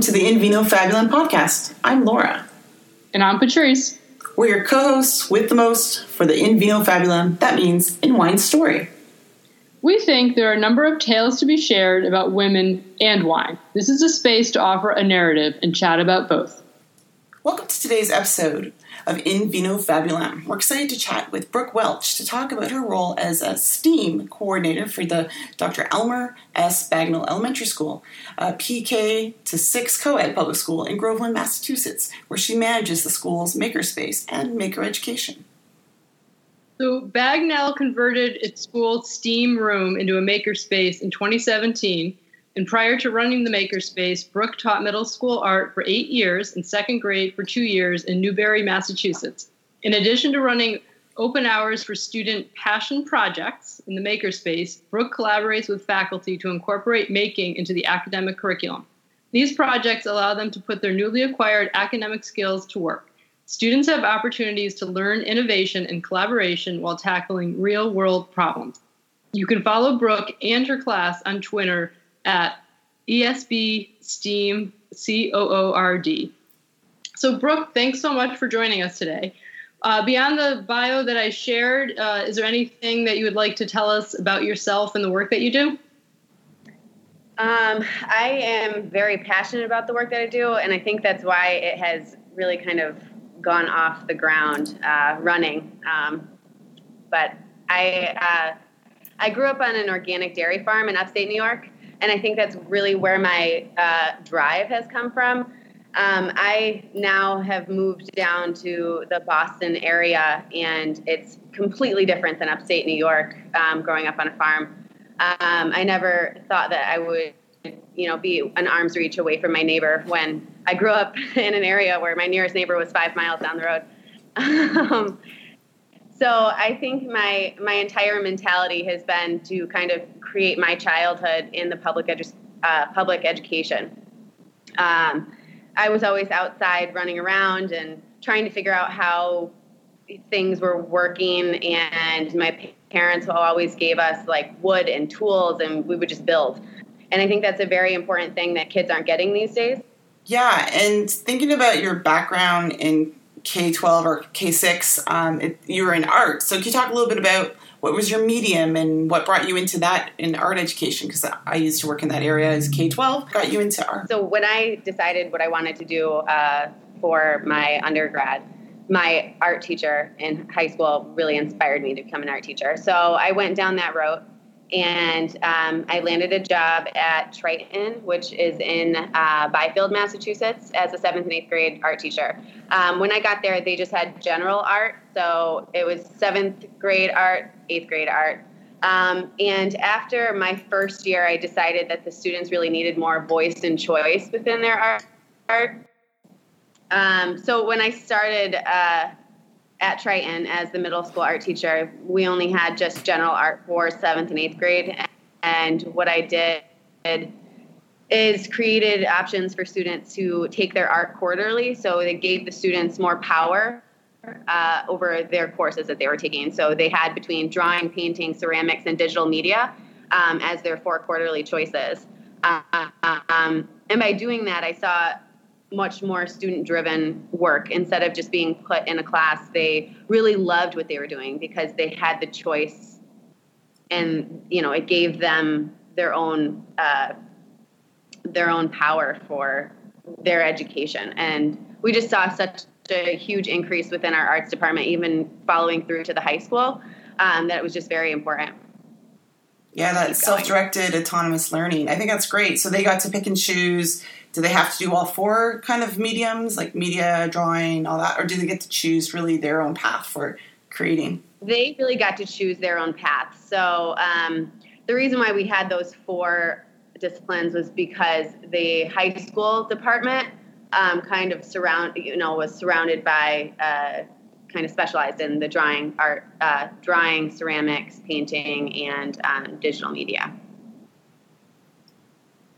Welcome to the In Vino Fabulum podcast. I'm Laura. And I'm Patrice. We're your co hosts with the most for the In Vino Fabulum. That means In Wine Story. We think there are a number of tales to be shared about women and wine. This is a space to offer a narrative and chat about both. Welcome to today's episode of In Vino Fabulum. We're excited to chat with Brooke Welch to talk about her role as a STEAM coordinator for the Dr. Elmer S. Bagnall Elementary School, a PK to 6 co ed public school in Groveland, Massachusetts, where she manages the school's makerspace and maker education. So, Bagnall converted its school's STEAM room into a makerspace in 2017. And prior to running the makerspace, Brooke taught middle school art for eight years and second grade for two years in Newbury, Massachusetts. In addition to running open hours for student passion projects in the makerspace, Brooke collaborates with faculty to incorporate making into the academic curriculum. These projects allow them to put their newly acquired academic skills to work. Students have opportunities to learn innovation and collaboration while tackling real world problems. You can follow Brooke and her class on Twitter at ESB STEAM C O O R D. So, Brooke, thanks so much for joining us today. Uh, beyond the bio that I shared, uh, is there anything that you would like to tell us about yourself and the work that you do? Um, I am very passionate about the work that I do, and I think that's why it has really kind of gone off the ground uh, running. Um, but I uh, I grew up on an organic dairy farm in upstate New York, and I think that's really where my uh, drive has come from. Um, I now have moved down to the Boston area, and it's completely different than upstate New York. Um, growing up on a farm, um, I never thought that I would, you know, be an arm's reach away from my neighbor when I grew up in an area where my nearest neighbor was five miles down the road. So I think my my entire mentality has been to kind of create my childhood in the public edu- uh, public education. Um, I was always outside running around and trying to figure out how things were working, and my parents always gave us like wood and tools, and we would just build. And I think that's a very important thing that kids aren't getting these days. Yeah, and thinking about your background in K 12 or K 6, um, you were in art. So, can you talk a little bit about what was your medium and what brought you into that in art education? Because I used to work in that area as K 12, got you into art. So, when I decided what I wanted to do uh, for my undergrad, my art teacher in high school really inspired me to become an art teacher. So, I went down that road and um, I landed a job at Triton, which is in uh, Byfield, Massachusetts, as a seventh and eighth grade art teacher. Um, when I got there, they just had general art, so it was seventh grade art, eighth grade art. Um, and after my first year, I decided that the students really needed more voice and choice within their art. Um, so when I started, uh, at Triton as the middle school art teacher, we only had just general art for seventh and eighth grade. And what I did is created options for students to take their art quarterly. So they gave the students more power uh, over their courses that they were taking. So they had between drawing, painting, ceramics, and digital media um, as their four quarterly choices. Uh, um, and by doing that, I saw much more student driven work. Instead of just being put in a class they really loved what they were doing because they had the choice. And you know it gave them their own uh, their own power for their education. And we just saw such a huge increase within our arts department even following through to the high school um, that it was just very important. Yeah that self-directed autonomous learning. I think that's great. So they got to pick and choose do they have to do all four kind of mediums like media drawing all that? Or do they get to choose really their own path for creating? They really got to choose their own path. So um, the reason why we had those four disciplines was because the high school department um, kind of surround you know was surrounded by uh, kind of specialized in the drawing art uh, drawing ceramics painting and um, digital media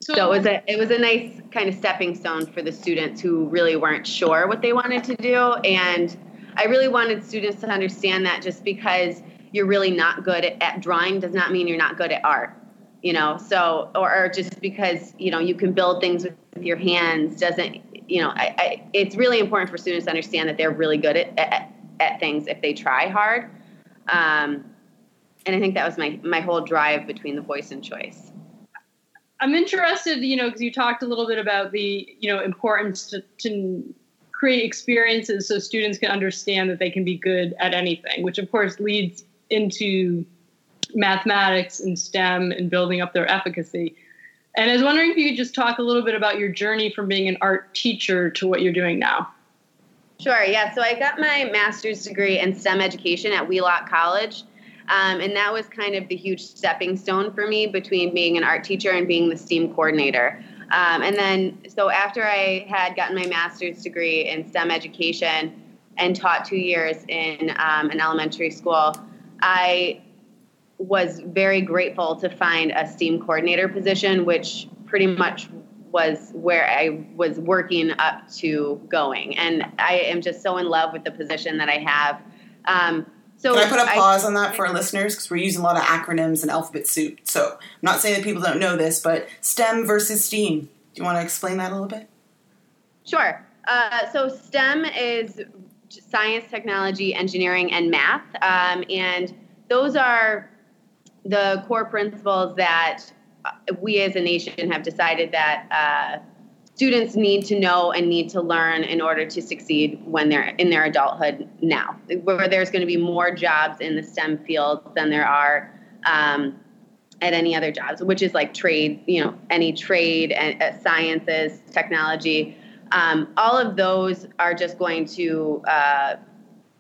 so, so, it was a it was a nice kind of stepping stone for the students who really weren't sure what they wanted to do, and I really wanted students to understand that just because you're really not good at, at drawing does not mean you're not good at art. you know? So or, or just because you know you can build things with your hands doesn't you know I, I, it's really important for students to understand that they're really good at, at, at things if they try hard. Um, and i think that was my my whole drive between the voice and choice i'm interested you know because you talked a little bit about the you know importance to, to create experiences so students can understand that they can be good at anything which of course leads into mathematics and STEM and building up their efficacy. And I was wondering if you could just talk a little bit about your journey from being an art teacher to what you're doing now. Sure, yeah. So I got my master's degree in STEM education at Wheelock College. Um, and that was kind of the huge stepping stone for me between being an art teacher and being the STEAM coordinator. Um, and then, so after I had gotten my master's degree in STEM education and taught two years in um, an elementary school, I was very grateful to find a STEAM coordinator position, which pretty much was where I was working up to going. And I am just so in love with the position that I have. Um, so Can I put a pause I, on that for our listeners because we're using a lot of acronyms and alphabet soup. So I'm not saying that people don't know this, but STEM versus STEAM. Do you want to explain that a little bit? Sure. Uh, so STEM is science, technology, engineering, and math, um, and those are the core principles that we as a nation have decided that uh, students need to know and need to learn in order to succeed when they're in their adulthood now. Where there's going to be more jobs in the stem field than there are um, at any other jobs which is like trade you know any trade and uh, sciences technology um, all of those are just going to uh,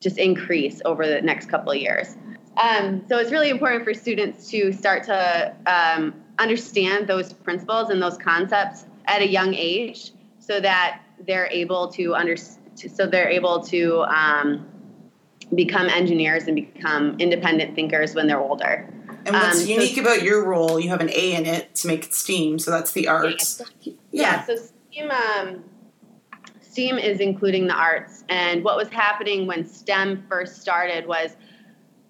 just increase over the next couple of years. Um, so it's really important for students to start to um, understand those principles and those concepts at a young age, so that they're able to under so they're able to um, become engineers and become independent thinkers when they're older. And what's um, unique so, about your role, you have an A in it to make it STEAM, so that's the arts. Yeah, yeah so STEAM, um, STEAM is including the arts. And what was happening when STEM first started was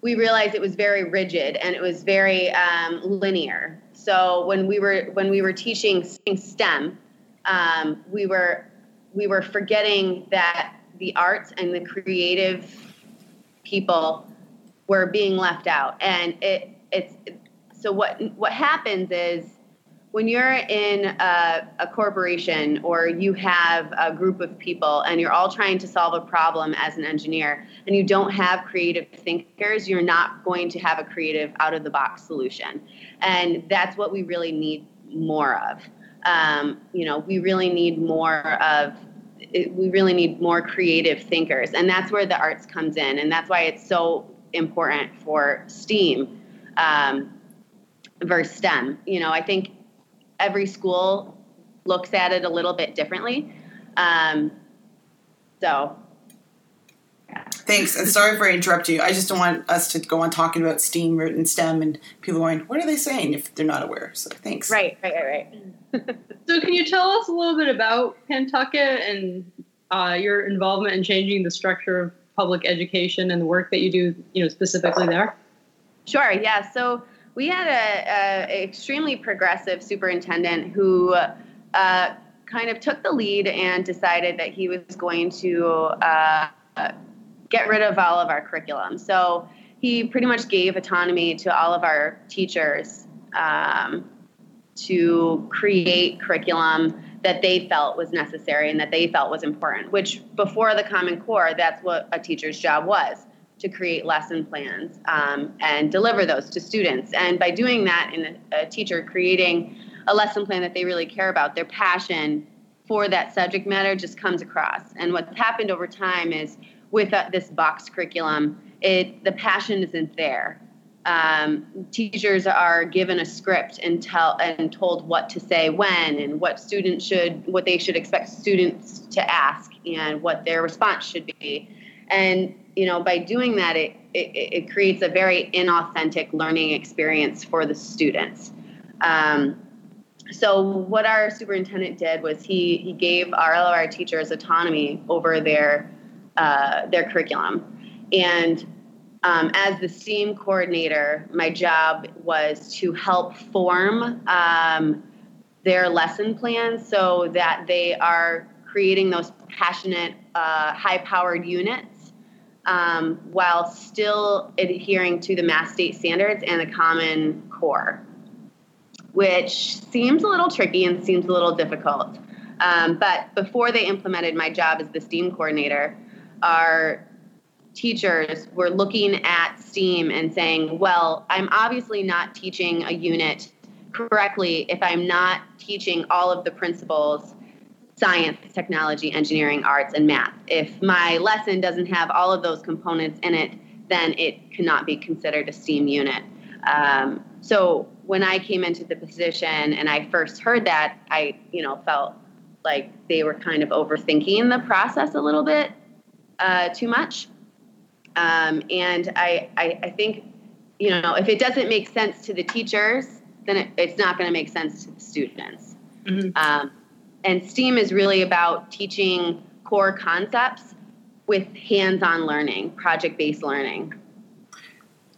we realized it was very rigid and it was very um, linear. So when we were when we were teaching STEM, um, we were we were forgetting that the arts and the creative people were being left out, and it it's so what what happens is when you're in a, a, corporation or you have a group of people and you're all trying to solve a problem as an engineer and you don't have creative thinkers, you're not going to have a creative out of the box solution. And that's what we really need more of. Um, you know, we really need more of we really need more creative thinkers and that's where the arts comes in and that's why it's so important for steam um, versus stem you know i think every school looks at it a little bit differently. Um, so. Thanks, and sorry for interrupting you. I just don't want us to go on talking about STEAM and STEM and people going, "What are they saying?" if they're not aware. So thanks. Right, right, right, right. so, can you tell us a little bit about Pentucket and uh, your involvement in changing the structure of public education and the work that you do, you know, specifically there? Sure. Yeah. So we had a, extremely progressive superintendent who uh, kind of took the lead and decided that he was going to uh, get rid of all of our curriculum. So he pretty much gave autonomy to all of our teachers um, to create curriculum that they felt was necessary and that they felt was important, which before the Common Core, that's what a teacher's job was to create lesson plans um, and deliver those to students. And by doing that, in a, a, teacher creating a lesson plan that they really care about, their passion for that subject matter just comes across. And what's happened over time is with uh, this box curriculum, it the passion isn't there. Um, teachers are given a script and tell and told what to say when and what students should what they should expect students to ask and what their response should be and you know, by doing that, it, it, it creates a very inauthentic learning experience for the students. Um, so what our superintendent did was he he gave our LOR teachers autonomy over their uh, their curriculum, and um, as the STEAM coordinator, my job was to help form um, their lesson plans so that they are creating those passionate, uh, high powered units um, while still adhering to the Mass State standards and the Common Core, which seems a little tricky and seems a little difficult. Um, but before they implemented my job as the STEAM coordinator, our teachers were looking at STEAM and saying, well, I'm obviously not teaching a unit correctly if I'm not teaching all of the principles science, technology, engineering, arts, and math. If my lesson doesn't have all of those components in it, then it cannot be considered a STEAM unit. Um, so when I came into the position and I first heard that, I, you know, felt like they were kind of overthinking the process a little bit uh, too much. Um, and I, I, I, think, you know, if it doesn't make sense to the teachers, then it, it's not going to make sense to the students. Mm-hmm. Um, and STEAM is really about teaching core concepts with hands on learning, project based learning.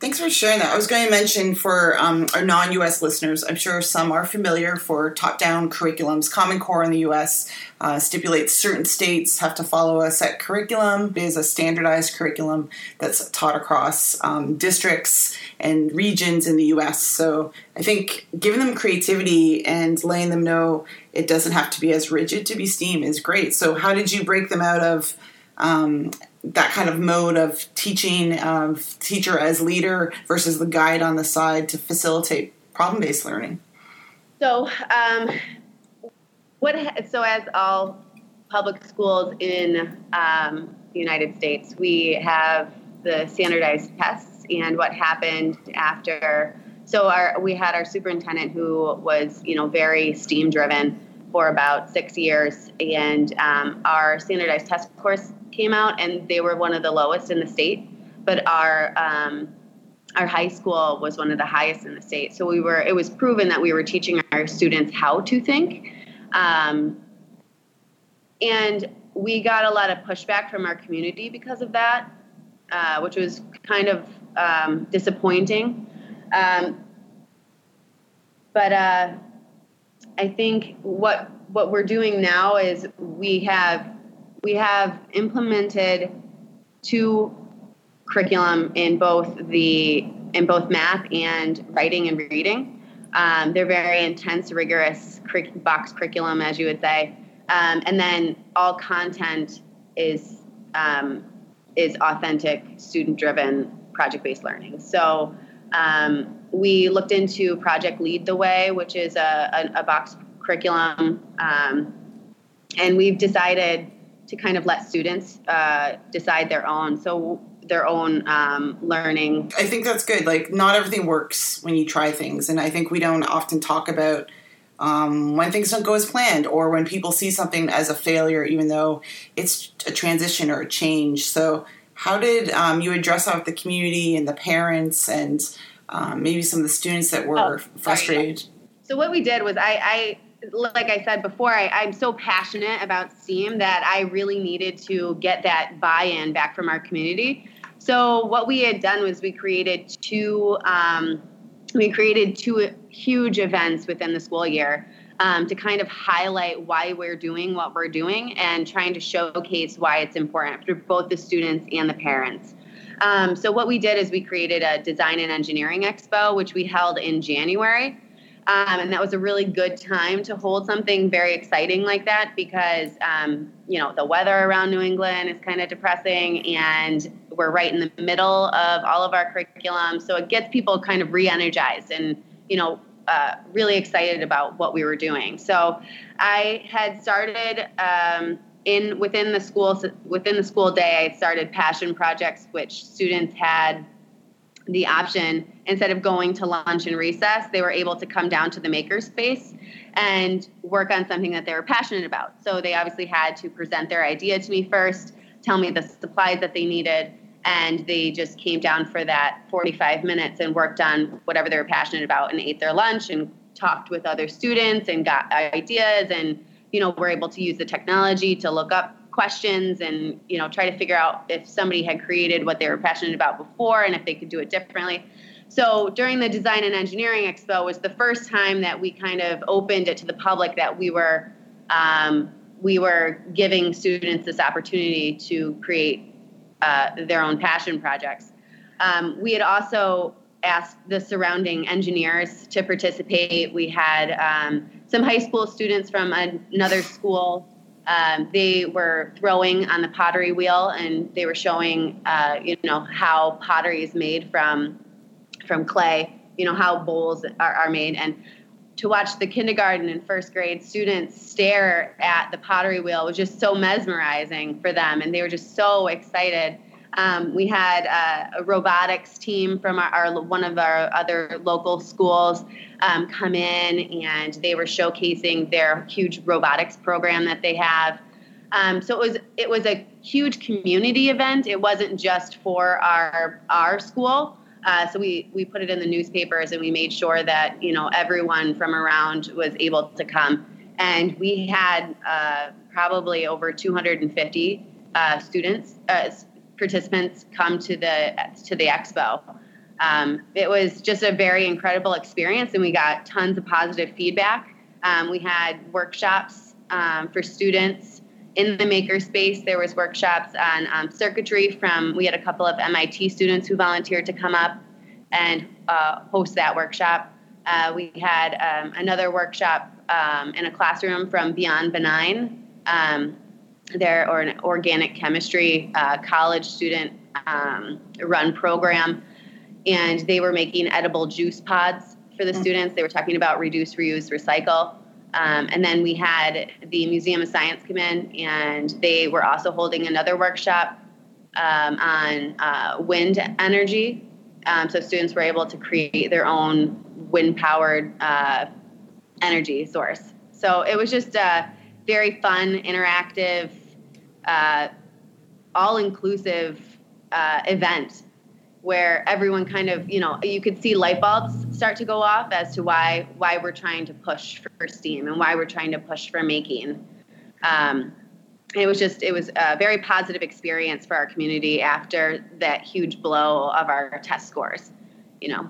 Thanks for sharing that. I was going to mention for um, our non US listeners, I'm sure some are familiar for top down curriculums. Common Core in the US uh, stipulates certain states have to follow a set curriculum. It is a standardized curriculum that's taught across um, districts and regions in the US. So I think giving them creativity and letting them know it doesn't have to be as rigid to be STEAM is great. So, how did you break them out of? Um, that kind of mode of teaching of teacher as leader versus the guide on the side to facilitate problem-based learning. So um, what so as all public schools in um, the united states we have the standardized tests and what happened after. So our we had our superintendent who was you know very steam driven for about six years and um, our standardized test course came out, and they were one of the lowest in the state. But our um, our high school was one of the highest in the state. So we were. It was proven that we were teaching our students how to think, um, and we got a lot of pushback from our community because of that, uh, which was kind of um, disappointing. Um, but uh, I think what what we're doing now is we have we have implemented two curriculum in both the in both math and writing and reading. Um, they're very intense, rigorous box curriculum, as you would say, um, and then all content is um, is authentic, student driven, project based learning. So um, we looked into Project Lead the Way, which is a, a, a box curriculum, um, and we've decided to kind of let students uh, decide their own. So their own um, learning. I think that's good. Like, not everything works when you try things, and I think we don't often talk about um, when things don't go as planned or when people see something as a failure, even though it's a transition or a change. So, how did um, you address with the community and the parents and um, maybe some of the students that were oh, frustrated? So, what we did was I, I like I said before, I, I'm so passionate about STEAM that I really needed to get that buy-in back from our community. So what we had done was we created two um, we created two huge events within the school year um, to kind of highlight why we're doing what we're doing and trying to showcase why it's important for both the students and the parents. Um, so what we did is we created a design and engineering expo, which we held in January. Um, and that was a really good time to hold something very exciting like that because, um, you know, the weather around New England is kind of depressing and we're right in the middle of all of our curriculum. So it gets people kind of re energized and, you know, uh, really excited about what we were doing. So I had started. Um, in within the school within the school day, I started passion projects, which students had the option instead of going to lunch and recess they were able to come down to the makerspace and work on something that they were passionate about so they obviously had to present their idea to me first tell me the supplies that they needed and they just came down for that 45 minutes and worked on whatever they were passionate about and ate their lunch and talked with other students and got ideas and you know were able to use the technology to look up questions and you know try to figure out if somebody had created what they were passionate about before and if they could do it differently. So during the design and engineering expo was the first time that we kind of opened it to the public that we were um, we were giving students this opportunity to create uh, their own passion projects. Um, we had also asked the surrounding engineers to participate. We had um, some high school students from another school. Um, they were throwing on the pottery wheel and they were showing uh, you know how pottery is made from from clay you know how bowls are, are made. And to watch the kindergarten and first grade students stare at the pottery wheel was just so mesmerizing for them and they were just so excited um, we had uh, a robotics team from our, our, one of our other local schools um, come in, and they were showcasing their huge robotics program that they have. Um, so it was it was a huge community event. It wasn't just for our our school. Uh, so we we put it in the newspapers, and we made sure that you know everyone from around was able to come. And we had uh, probably over 250 uh, students uh, participants come to the to the expo. Um, it was just a very incredible experience, and we got tons of positive feedback. Um, we had workshops um, for students in the makerspace. There was workshops on um, circuitry from. We had a couple of MIT students who volunteered to come up and uh, host that workshop. Uh, we had um, another workshop um, in a classroom from Beyond Benign there or an organic chemistry uh, college student um, run program, and they were making edible juice pods for the mm-hmm. students. They were talking about reduce, reuse, recycle. Um, and then we had the Museum of Science come in, and they were also holding another workshop um, on uh, wind energy. Um, so students were able to create their own wind powered uh, energy source. So it was just a very fun, interactive, uh, all inclusive uh, event where everyone kind of you know you could see light bulbs start to go off as to why why we're trying to push for steam and why we're trying to push for making. Um, it was just it was a very positive experience for our community after that huge blow of our test scores you know.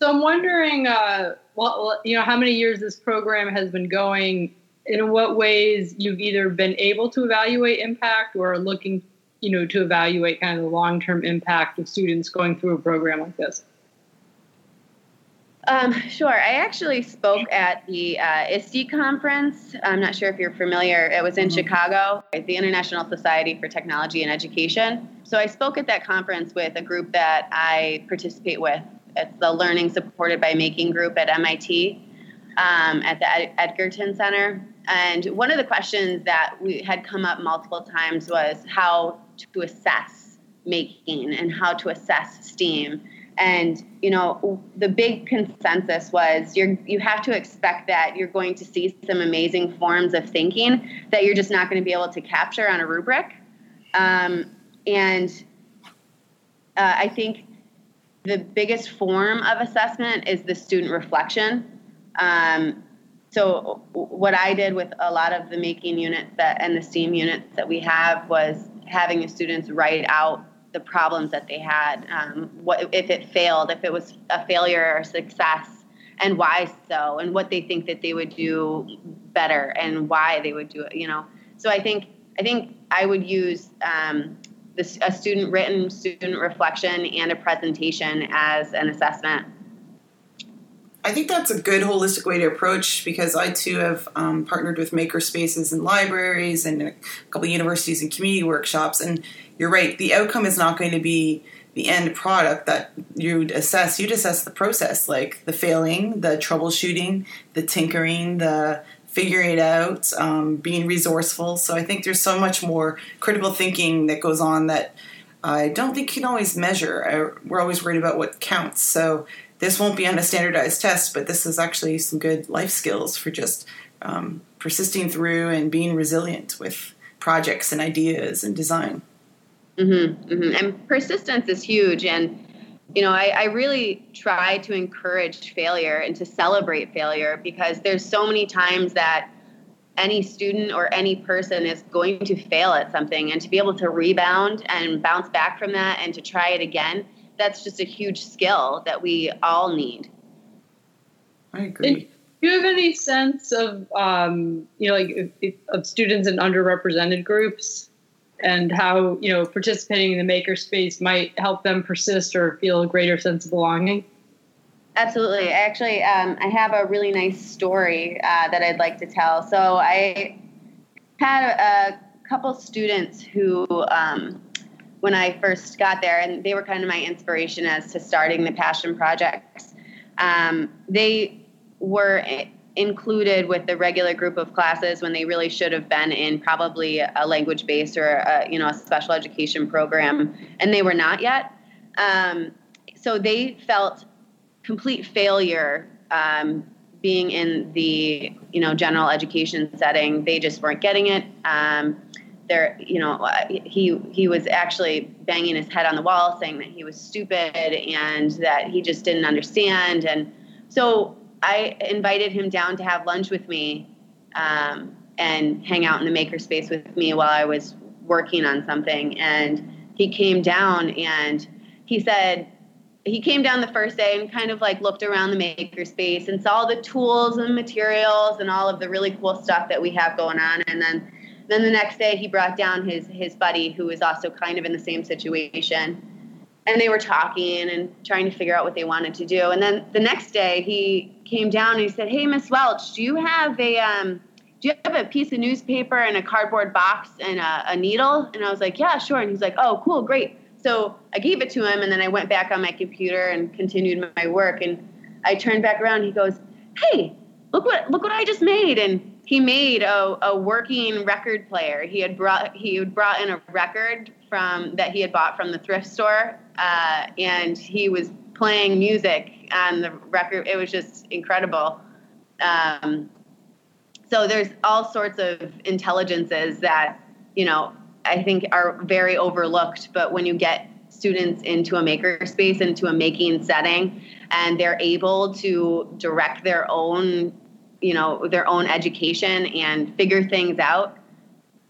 So i'm wondering uh, well you know how many years this program has been going in what ways you've either been able to evaluate impact or looking you know to evaluate kind of the long-term impact of students going through a program like this um, sure. I actually spoke at the uh, ISTE conference. I'm not sure if you're familiar. It was in mm-hmm. Chicago, the International Society for Technology and Education. So I spoke at that conference with a group that I participate with. It's the Learning Supported by Making group at MIT um, at the Ed- Edgerton Center. And one of the questions that we had come up multiple times was how to assess making and how to assess STEAM. And you know, the big consensus was you you have to expect that you're going to see some amazing forms of thinking that you're just not going to be able to capture on a rubric. Um, and uh, I think the biggest form of assessment is the student reflection. Um, so what I did with a lot of the making units that and the STEAM units that we have was having the students write out the problems that they had, um, what if it failed, if it was a failure or success, and why so, and what they think that they would do better, and why they would do it. You know, so I think I think I would use um, this, a student written student reflection and a presentation as an assessment. I think that's a good holistic way to approach because I too have um, partnered with maker spaces and libraries and a couple universities and community workshops. And you're right, the outcome is not going to be the end product that you'd assess. You'd assess the process, like the failing, the troubleshooting, the tinkering, the figuring it out, um, being resourceful. So I think there's so much more critical thinking that goes on that I don't think you can always measure. we're always worried about what counts. So this won't be on a standardized test, but this is actually some good life skills for just um, persisting through and being resilient with projects and ideas and design. Mm-hmm, mm-hmm. And persistence is huge. And, you know, I, I really try to encourage failure and to celebrate failure because there's so many times that any student or any person is going to fail at something and to be able to rebound and bounce back from that and to try it again that's just a huge skill that we all need i agree do you have any sense of um, you know like if, if, of students in underrepresented groups and how you know participating in the makerspace might help them persist or feel a greater sense of belonging Absolutely. Actually, um, I have a really nice story uh, that I'd like to tell. So I had a, a couple students who, um, when I first got there, and they were kind of my inspiration as to starting the passion projects. Um, they were included with the regular group of classes when they really should have been in probably a language based or a, you know a special education program, and they were not yet. Um, so they felt complete failure um, being in the you know general education setting. They just weren't getting it. There, you know, he he was actually banging his head on the wall, saying that he was stupid and that he just didn't understand. And so I invited him down to have lunch with me um, and hang out in the makerspace with me while I was working on something. And he came down and he said, he came down the first day and kind of like looked around the makerspace and saw the tools and materials and all of the really cool stuff that we have going on and then then the next day he brought down his his buddy who was also kind of in the same situation and they were talking and trying to figure out what they wanted to do and then the next day he came down and he said hey miss welch do you have a um, do you have a piece of newspaper and a cardboard box and a, a needle and i was like yeah sure and he's like oh cool great so I gave it to him, and then I went back on my computer and continued my work. And I turned back around. He goes, "Hey, look what look what I just made!" And he made a, a working record player. He had brought he had brought in a record from that he had bought from the thrift store, uh, and he was playing music on the record. It was just incredible. Um, so there's all sorts of intelligences that you know I think are very overlooked. But when you get students into a makerspace, into a making setting, and they're able to direct their own, you know, their own education and figure things out,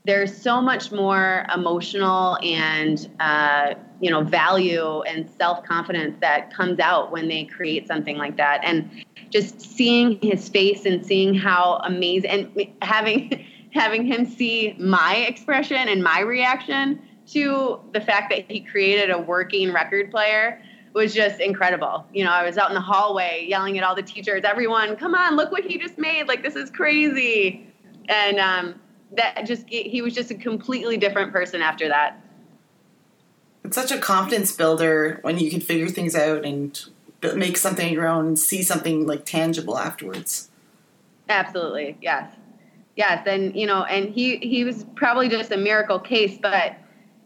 there's so much more emotional and uh, you know value and self confidence that comes out when they create something like that, and just seeing his face and seeing how amazing and having having him see my expression and my reaction to the fact that he created a working record player was just incredible. You know, I was out in the hallway yelling at all the teachers, everyone, come on, look what he just made. Like, this is crazy. And um, that just, he was just a completely different person after that. It's such a confidence builder when you can figure things out and make something your own and see something like tangible afterwards. Absolutely, yes yes and you know and he he was probably just a miracle case but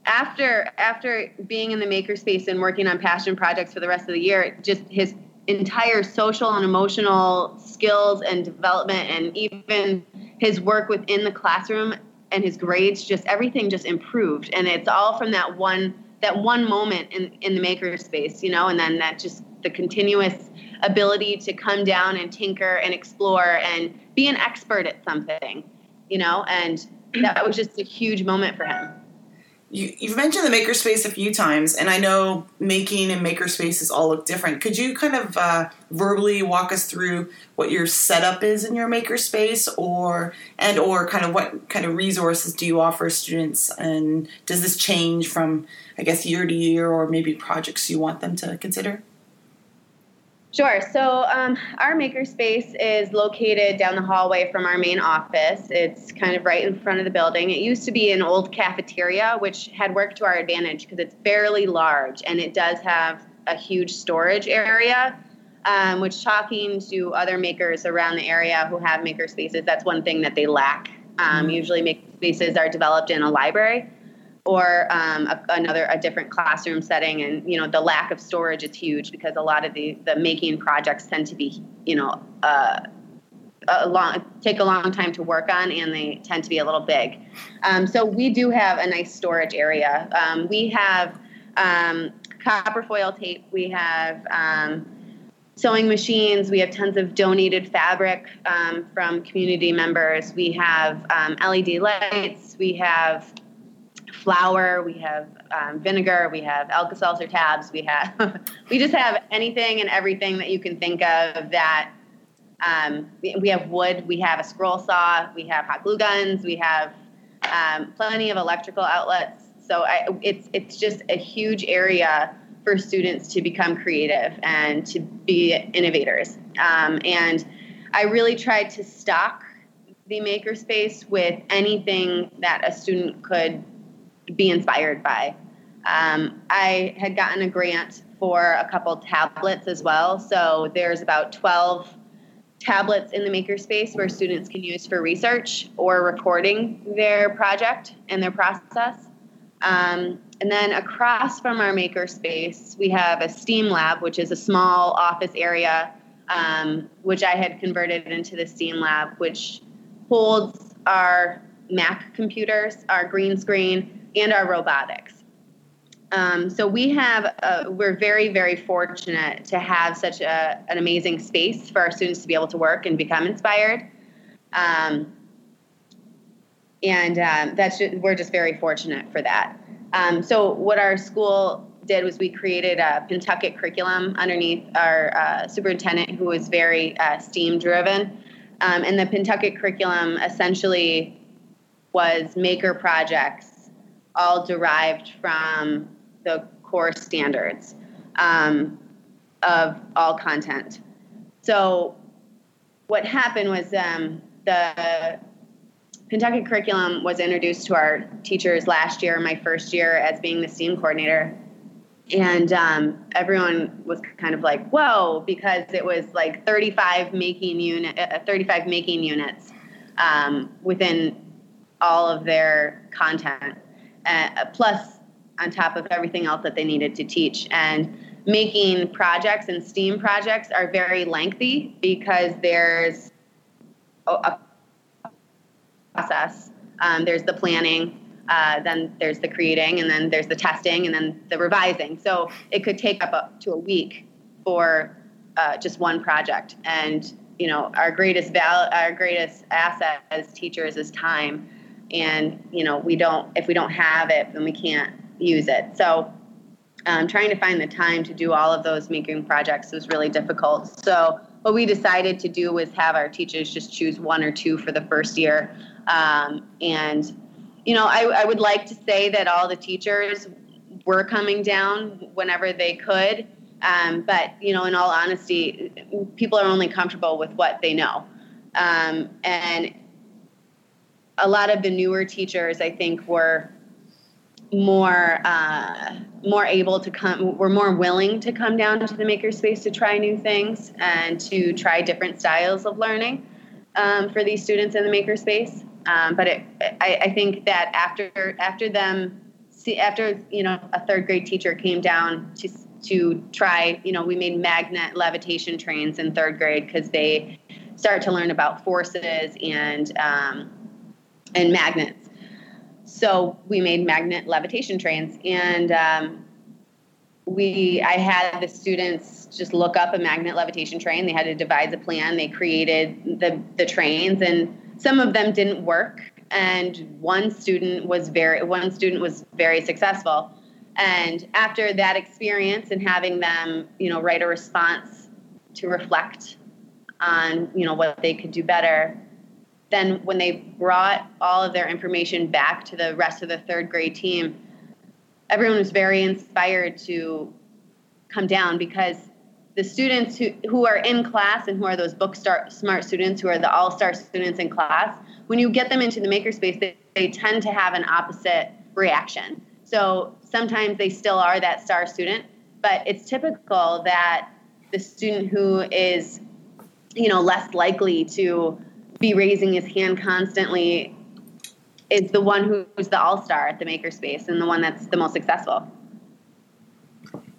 after after being in the makerspace and working on passion projects for the rest of the year just his entire social and emotional skills and development and even his work within the classroom and his grades just everything just improved and it's all from that one that one moment in in the makerspace you know and then that just the continuous ability to come down and tinker and explore and be an expert at something, you know, and that was just a huge moment for him. You, have mentioned the makerspace a few times, and I know making and makerspaces all look different. Could you kind of uh, verbally walk us through what your setup is in your makerspace, or and or kind of what kind of resources do you offer students, and does this change from I guess year to year, or maybe projects you want them to consider? Sure. So um, our makerspace is located down the hallway from our main office. It's kind of right in front of the building. It used to be an old cafeteria, which had worked to our advantage because it's fairly large and it does have a huge storage area. Um, which talking to other makers around the area who have maker spaces, that's one thing that they lack. Um, mm-hmm. usually, maker spaces are developed in a library or um, a, another a different classroom setting and you know the lack of storage is huge because a lot of the the making projects tend to be you know uh, a long take a long time to work on and they tend to be a little big um, so we do have a nice storage area um, we have um, copper foil tape we have um, sewing machines. We have tons of donated fabric um, from community members. We have um, LED lights. We have flour. We have um, vinegar. We have Alka-Seltzer tabs. We have we just have anything and everything that you can think of that. Um, we have wood. We have a scroll saw. We have hot glue guns. We have um, plenty of electrical outlets. So I, it's it's just a huge area for students to become creative and to be innovators. Um, and I really tried to stock the makerspace with anything that a student could be inspired by. Um, I had gotten a grant for a couple tablets as well. So there's about 12 tablets in the makerspace where students can use for research or recording their project and their process. Um, and then across from our makerspace, we have a STEAM lab, which is a small office area, um, which I had converted into the STEAM lab, which holds our Mac computers, our green screen, and our robotics. Um, so we have, a, we're very, very fortunate to have such a, an amazing space for our students to be able to work and become inspired. Um, and um, that's just, we're just very fortunate for that. Um, so what our school did was we created a Pentucket curriculum underneath our uh, superintendent, who was very uh, STEAM driven. Um, and the Pentucket curriculum essentially was maker projects, all derived from the core standards um, of all content. So what happened was um, the Pentucket curriculum was introduced to our teachers last year, my first year as being the STEAM coordinator. And um, everyone was kind of like, whoa, because it was like 35 making unit, uh, 35 making units um, within all of their content, uh, plus on top of everything else that they needed to teach. And making projects and STEAM projects are very lengthy because there's a process. Um, there's the planning, uh, then there's the creating, and then there's the testing, and then the revising. So it could take up, to a week for uh, just one project. And you know, our greatest val- our greatest asset as teachers is time. And you know, we don't if we don't have it, then we can't use it. So um, trying to find the time to do all of those making projects was really difficult. So what we decided to do was have our teachers just choose one or two for the first year. Um, and, you know, I, I would like to say that all the teachers were coming down whenever they could. Um, but, you know, in all honesty, people are only comfortable with what they know. Um, and a lot of the newer teachers, I think, were more uh, more able to come we're more willing to come down to the makerspace to try new things and to try different styles of learning um, for these students in the makerspace. Um, but it, I, I, think that after after them see after you know a third grade teacher came down to to try you know we made magnet levitation trains in third grade because they start to learn about forces and um, and magnets. So we made magnet levitation trains and um, we i had the students just look up a magnet levitation train. They had to devise a plan. They created the the trains and some of them didn't work and one student was very one student was very successful. And after that experience and having them you know write a response to reflect on you know what they could do better then when they brought all of their information back to the rest of the third grade team, everyone was very inspired to come down because the students who, who are in class and who are those book star, smart students who are the all-star students in class when you get them into the makerspace they, they tend to have an opposite reaction. So sometimes they still are that star student but it's typical that the student who is you know less likely to be raising his hand constantly is the one who's the all star at the makerspace and the one that's the most successful.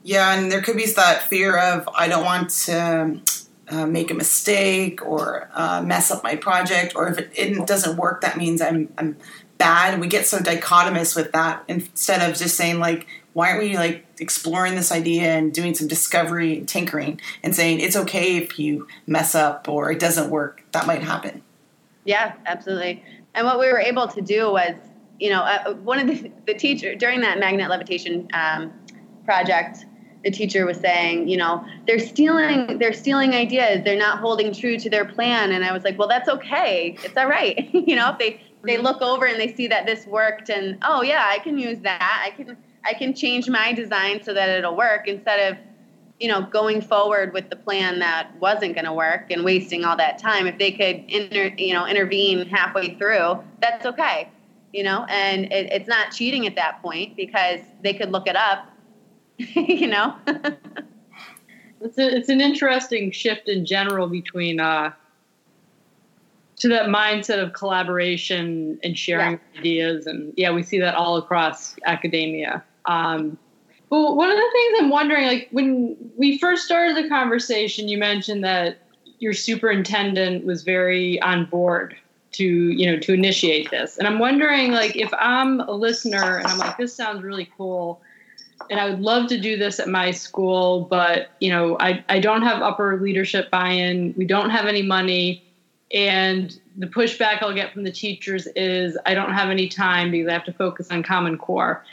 Yeah, and there could be that fear of I don't want to uh, make a mistake or uh, mess up my project, or if it, it, doesn't work, that means I'm I'm bad. We get so dichotomous with that instead of just saying like, why aren't we like exploring this idea and doing some discovery and tinkering and saying it's okay if you mess up or it doesn't work. That might happen. Yeah, absolutely. And what we were able to do was, you know, uh, one of the, the teacher during that magnet levitation um, project, the teacher was saying, you know, they're stealing, they're stealing ideas. They're not holding true to their plan. And I was like, well, that's okay. It's all right. you know, if they they look over and they see that this worked, and oh yeah, I can use that. I can I can change my design so that it'll work instead of you know going forward with the plan that wasn't going to work and wasting all that time. If they could inter, you know intervene halfway through that's okay you know? And it, it's not cheating at that point because they could look it up you know? It's, a, it's an interesting shift in general between uh, to that mindset of collaboration and sharing yeah. ideas and yeah we see that all across academia um, but one of the things i'm wondering like when we first started the conversation you mentioned that your superintendent was very on board to you know to initiate this and i'm wondering like if i'm a listener and i'm like this sounds really cool and i would love to do this at my school but you know i, I don't have upper leadership buy-in we don't have any money and the pushback I'll get from the teachers is I don't have any time because I have to focus on Common Core.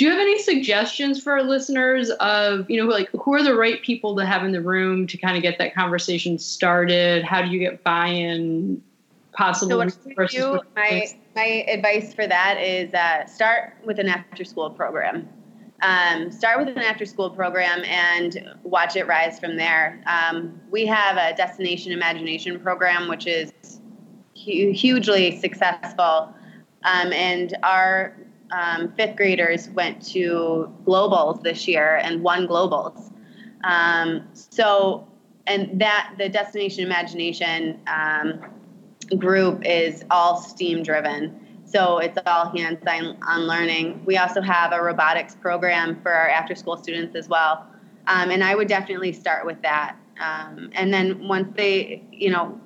Do you have any suggestions for our listeners of, you know, like who are the right people to have in the room to kind of get that conversation started? How do you get buy-in? Possible so do, my my advice for that is uh, start with an after-school program. Um, start with an after school program and watch it rise from there. Um, we have a destination imagination program, which is hu- hugely successful. Um, and our um, fifth graders went to globals this year and won globals. Um, so, and that the destination imagination um, group is all STEAM driven. So it's all hands on learning. We also have a robotics program for our after school students as well. Um, and I would definitely start with that. Um, and then once they, you know,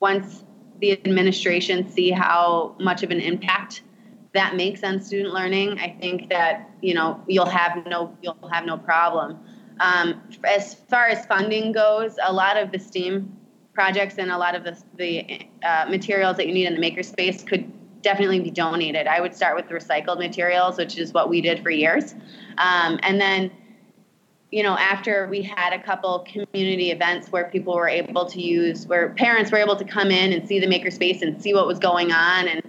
once the administration see how much of an impact that makes on student learning, I think that you know you'll have no you'll have no problem. Um, as far as funding goes, a lot of the STEAM projects and a lot of the, the uh, materials that you need in the makerspace could definitely be donated. I would start with recycled materials, which is what we did for years. Um, and then, you know, after we had a couple community events where people were able to use, where parents were able to come in and see the makerspace and see what was going on and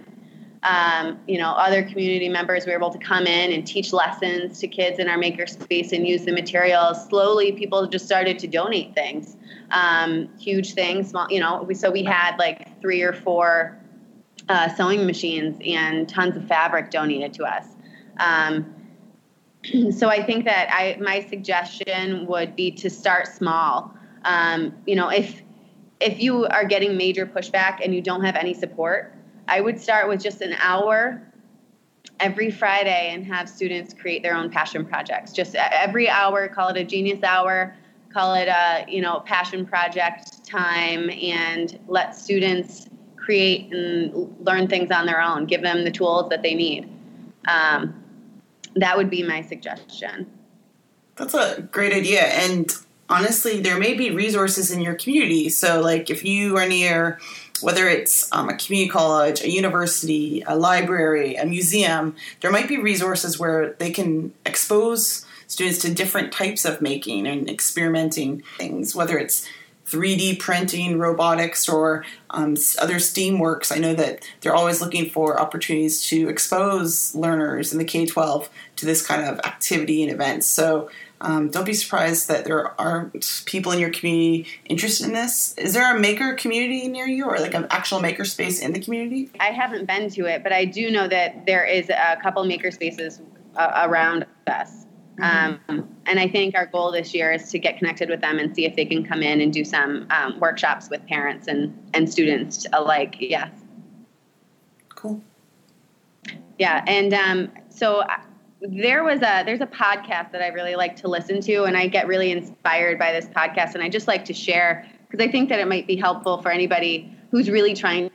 um, you know, other community members were able to come in and teach lessons to kids in our makerspace and use the materials. Slowly, people just started to donate things, um, huge things, small. You know, we, so we had like three or four uh, sewing machines and tons of fabric donated to us. Um, so I think that I my suggestion would be to start small. Um, you know, if if you are getting major pushback and you don't have any support, I would start with just an hour every Friday and have students create their own passion projects. Just every hour, call it a genius hour, call it a you know passion project time, and let students create and learn things on their own. Give them the tools that they need. Um, that would be my suggestion. That's a great idea. And honestly, there may be resources in your community. So, like if you are near, whether it's um, a community college, a university, a library, a museum, there might be resources where they can expose students to different types of making and experimenting things, whether it's 3D printing, robotics, or um, other STEAM works. I know that they're always looking for opportunities to expose learners in the K 12 to this kind of activity and events. So um, don't be surprised that there are people in your community interested in this. Is there a maker community near you or like an actual maker space in the community? I haven't been to it, but I do know that there is a couple maker spaces uh, around us. Mm-hmm. Um, and I think our goal this year is to get connected with them and see if they can come in and do some um, workshops with parents and, and students alike. Yes. Cool. Yeah. And um, so there was a there's a podcast that I really like to listen to, and I get really inspired by this podcast, and I just like to share because I think that it might be helpful for anybody who's really trying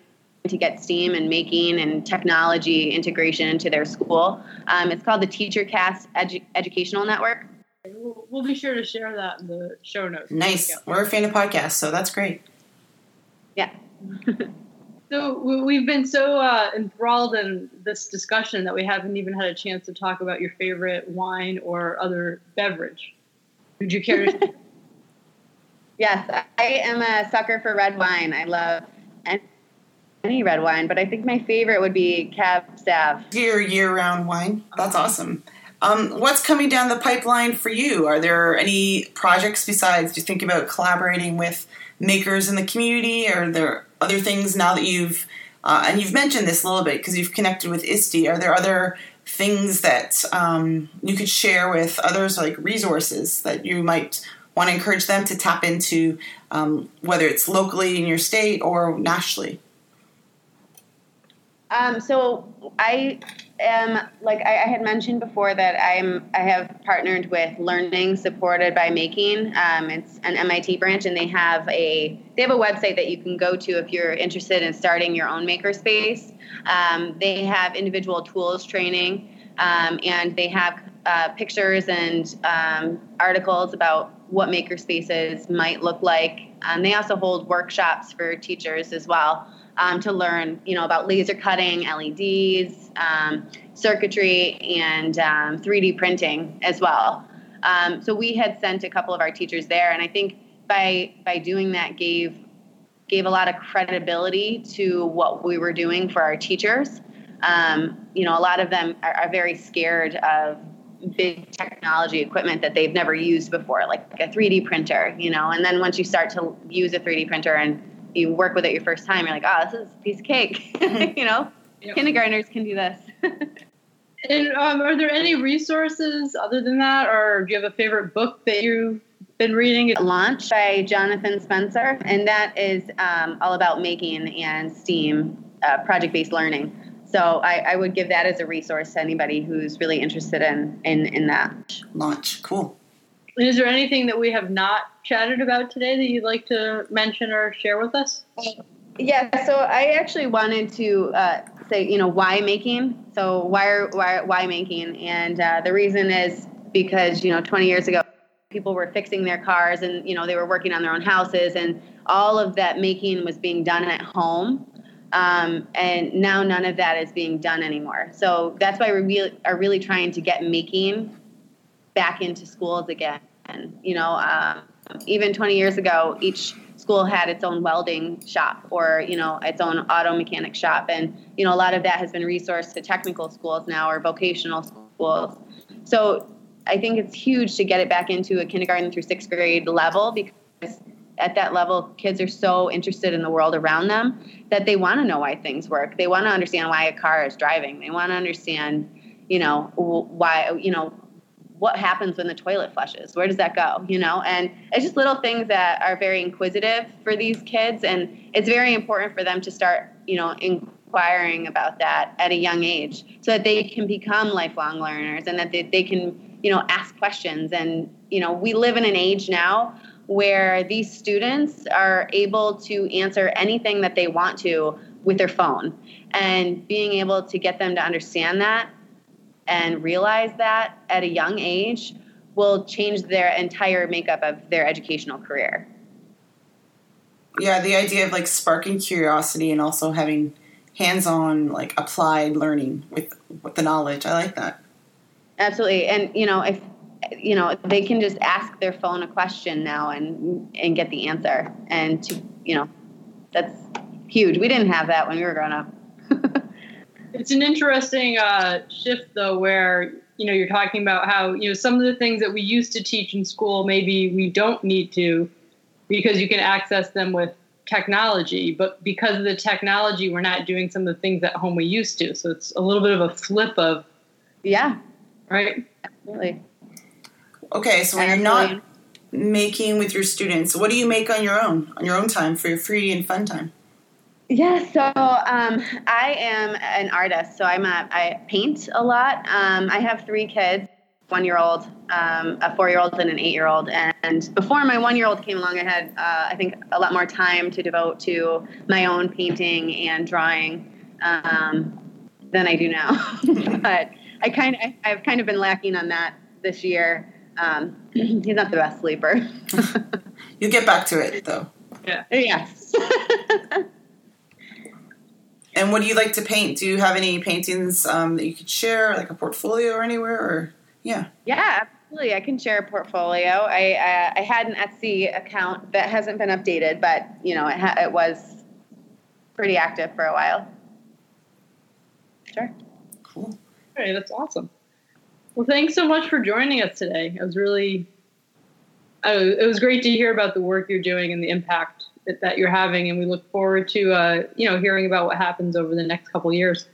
to get STEAM and making and technology integration into their school. Um, it's called the TeacherCast Edu- Educational Network. We'll, we'll be sure to share that in the show notes. Nice. We're a fan of podcasts, so that's great. Yeah. So we've been so uh, enthralled in this discussion that we haven't even had a chance to talk about your favorite wine or other beverage. Would you care to? yes, I am a sucker for red wine. I love any red wine, but I think my favorite would be Cab Sav. Your year-round wine. That's awesome. Um, what's coming down the pipeline for you? Are there any projects besides? Do you think about collaborating with makers in the community? Are there other things now that you've uh, and you've mentioned this a little bit because you've connected with ISTE? Are there other things that um, you could share with others, like resources that you might want to encourage them to tap into, um, whether it's locally in your state or nationally? Um, so I am like I, I, had mentioned before that I'm I have partnered with Learning Supported by Making. Um, it's an MIT branch, and they have a they have a website that you can go to if you're interested in starting your own makerspace. Um, they have individual tools training, um, and they have uh, pictures and um, articles about what makerspaces might look like. And they also hold workshops for teachers as well um, to learn, you know, about laser cutting, LEDs, um, circuitry, and um, 3D printing as well. Um, so we had sent a couple of our teachers there, and I think by by doing that gave gave a lot of credibility to what we were doing for our teachers. Um, you know, a lot of them are, are very scared of big technology equipment that they've never used before, like a 3D printer, you know. And then once you start to use a 3D printer and you work with it your first time, you're like, oh, this is a piece of cake. Mm-hmm. you know, yep. kindergartners can do this. and um, are there any resources other than that, or do you have a favorite book that you've been reading? Launch by Jonathan Spencer, and that is um, all about making and STEAM, uh, project-based learning. So I, I, would give that as a resource to anybody who's really interested in in, in that. Launch, cool. Is there anything that we have not chatted about today that you'd like to mention or share with us? Yeah, so I actually wanted to uh, say, you know, why making? So why are, why why making? And uh, the reason is because you know, 20 years ago, people were fixing their cars and you know they were working on their own houses, and all of that making was being done at home. Um, and now none of that is being done anymore. So that's why we really, are really trying to get making back into schools again. And, you know, um, even 20 years ago, each school had its own welding shop or, you know, its own auto mechanic shop. And, you know, a lot of that has been resourced to technical schools now or vocational schools. So I think it's huge to get it back into a kindergarten through sixth grade level because at that level, kids are so interested in the world around them that they want to know why things work. They want to understand why a car is driving. They want to understand, you know, why, you know, what happens when the toilet flushes? Where does that go you know? And it's just little things that are very inquisitive for these kids and it's very important for them to start you know inquiring about that at a young age so that they can become lifelong learners and that they, they can you know ask questions. And you know we live in an age now where these students are able to answer anything that they want to with their phone. And being able to get them to understand that and realize that at a young age will change their entire makeup of their educational career. Yeah, the idea of like sparking curiosity and also having hands-on like applied learning with with the knowledge. I like that. Absolutely. And you know, if you know, they can just ask their phone a question now and and get the answer. And to, you know, that's huge. We didn't have that when we were growing up. It's an interesting uh, shift, though, where you know you're talking about how you know some of the things that we used to teach in school maybe we don't need to because you can access them with technology. But because of the technology we're not doing some of the things at home we used to. So it's a little bit of a flip of yeah. Right? Absolutely. Okay so when you're not making with your students what do you make on your own on your own time for your free and fun time yeah, so um, I am an artist, so I'm a, I paint a lot. Um, I have three kids, one year old, um, a four year old, and an eight year old. And before my one year old came along, I had, uh, I think, a lot more time to devote to my own painting and drawing um, than I do now. but I kind of, I've kind of been lacking on that this year. Um, he's not the best sleeper. You'll get back to it, though. Yeah. Yes. And what do you like to paint? Do you have any paintings um, that you could share, like a portfolio or anywhere? Or yeah, yeah, absolutely. I can share a portfolio. I uh, I had an Etsy account that hasn't been updated, but you know it ha- it was pretty active for a while. Sure. cool. Hey, that's awesome. Well, thanks so much for joining us today. It was really, uh, it was great to hear about the work you're doing and the impact that, that you're having, and we look forward to, uh, you know, hearing about what happens over the next couple years.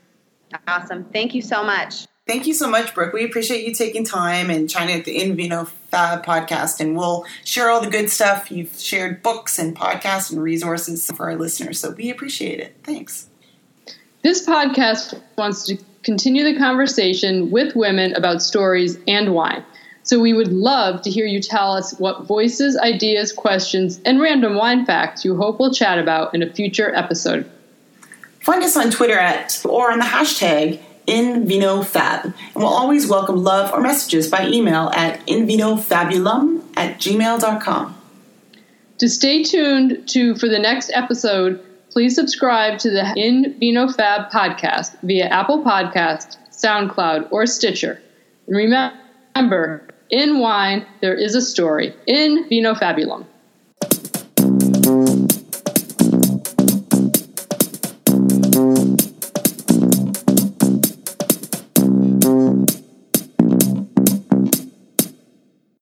Awesome. Thank you so much. Thank you so much, Brooke. We appreciate you taking time and chiming at the In Vino Fab podcast, and we'll share all the good stuff. You've shared books and podcasts and resources for our listeners, so we appreciate it. Thanks. This podcast wants to continue the conversation with women about stories and wine. So we would love to hear you tell us what voices, ideas, questions, and random wine facts you hope we'll chat about in a future episode. Find us on Twitter at or on the hashtag InVinoFab. And we'll always welcome love or messages by email at invinofabulum at gmail.com. To stay tuned to for the next episode, please subscribe to the In Vino Fab podcast via Apple Podcast, SoundCloud, or Stitcher. And remember, in wine there is a story. In Vino Fabulum.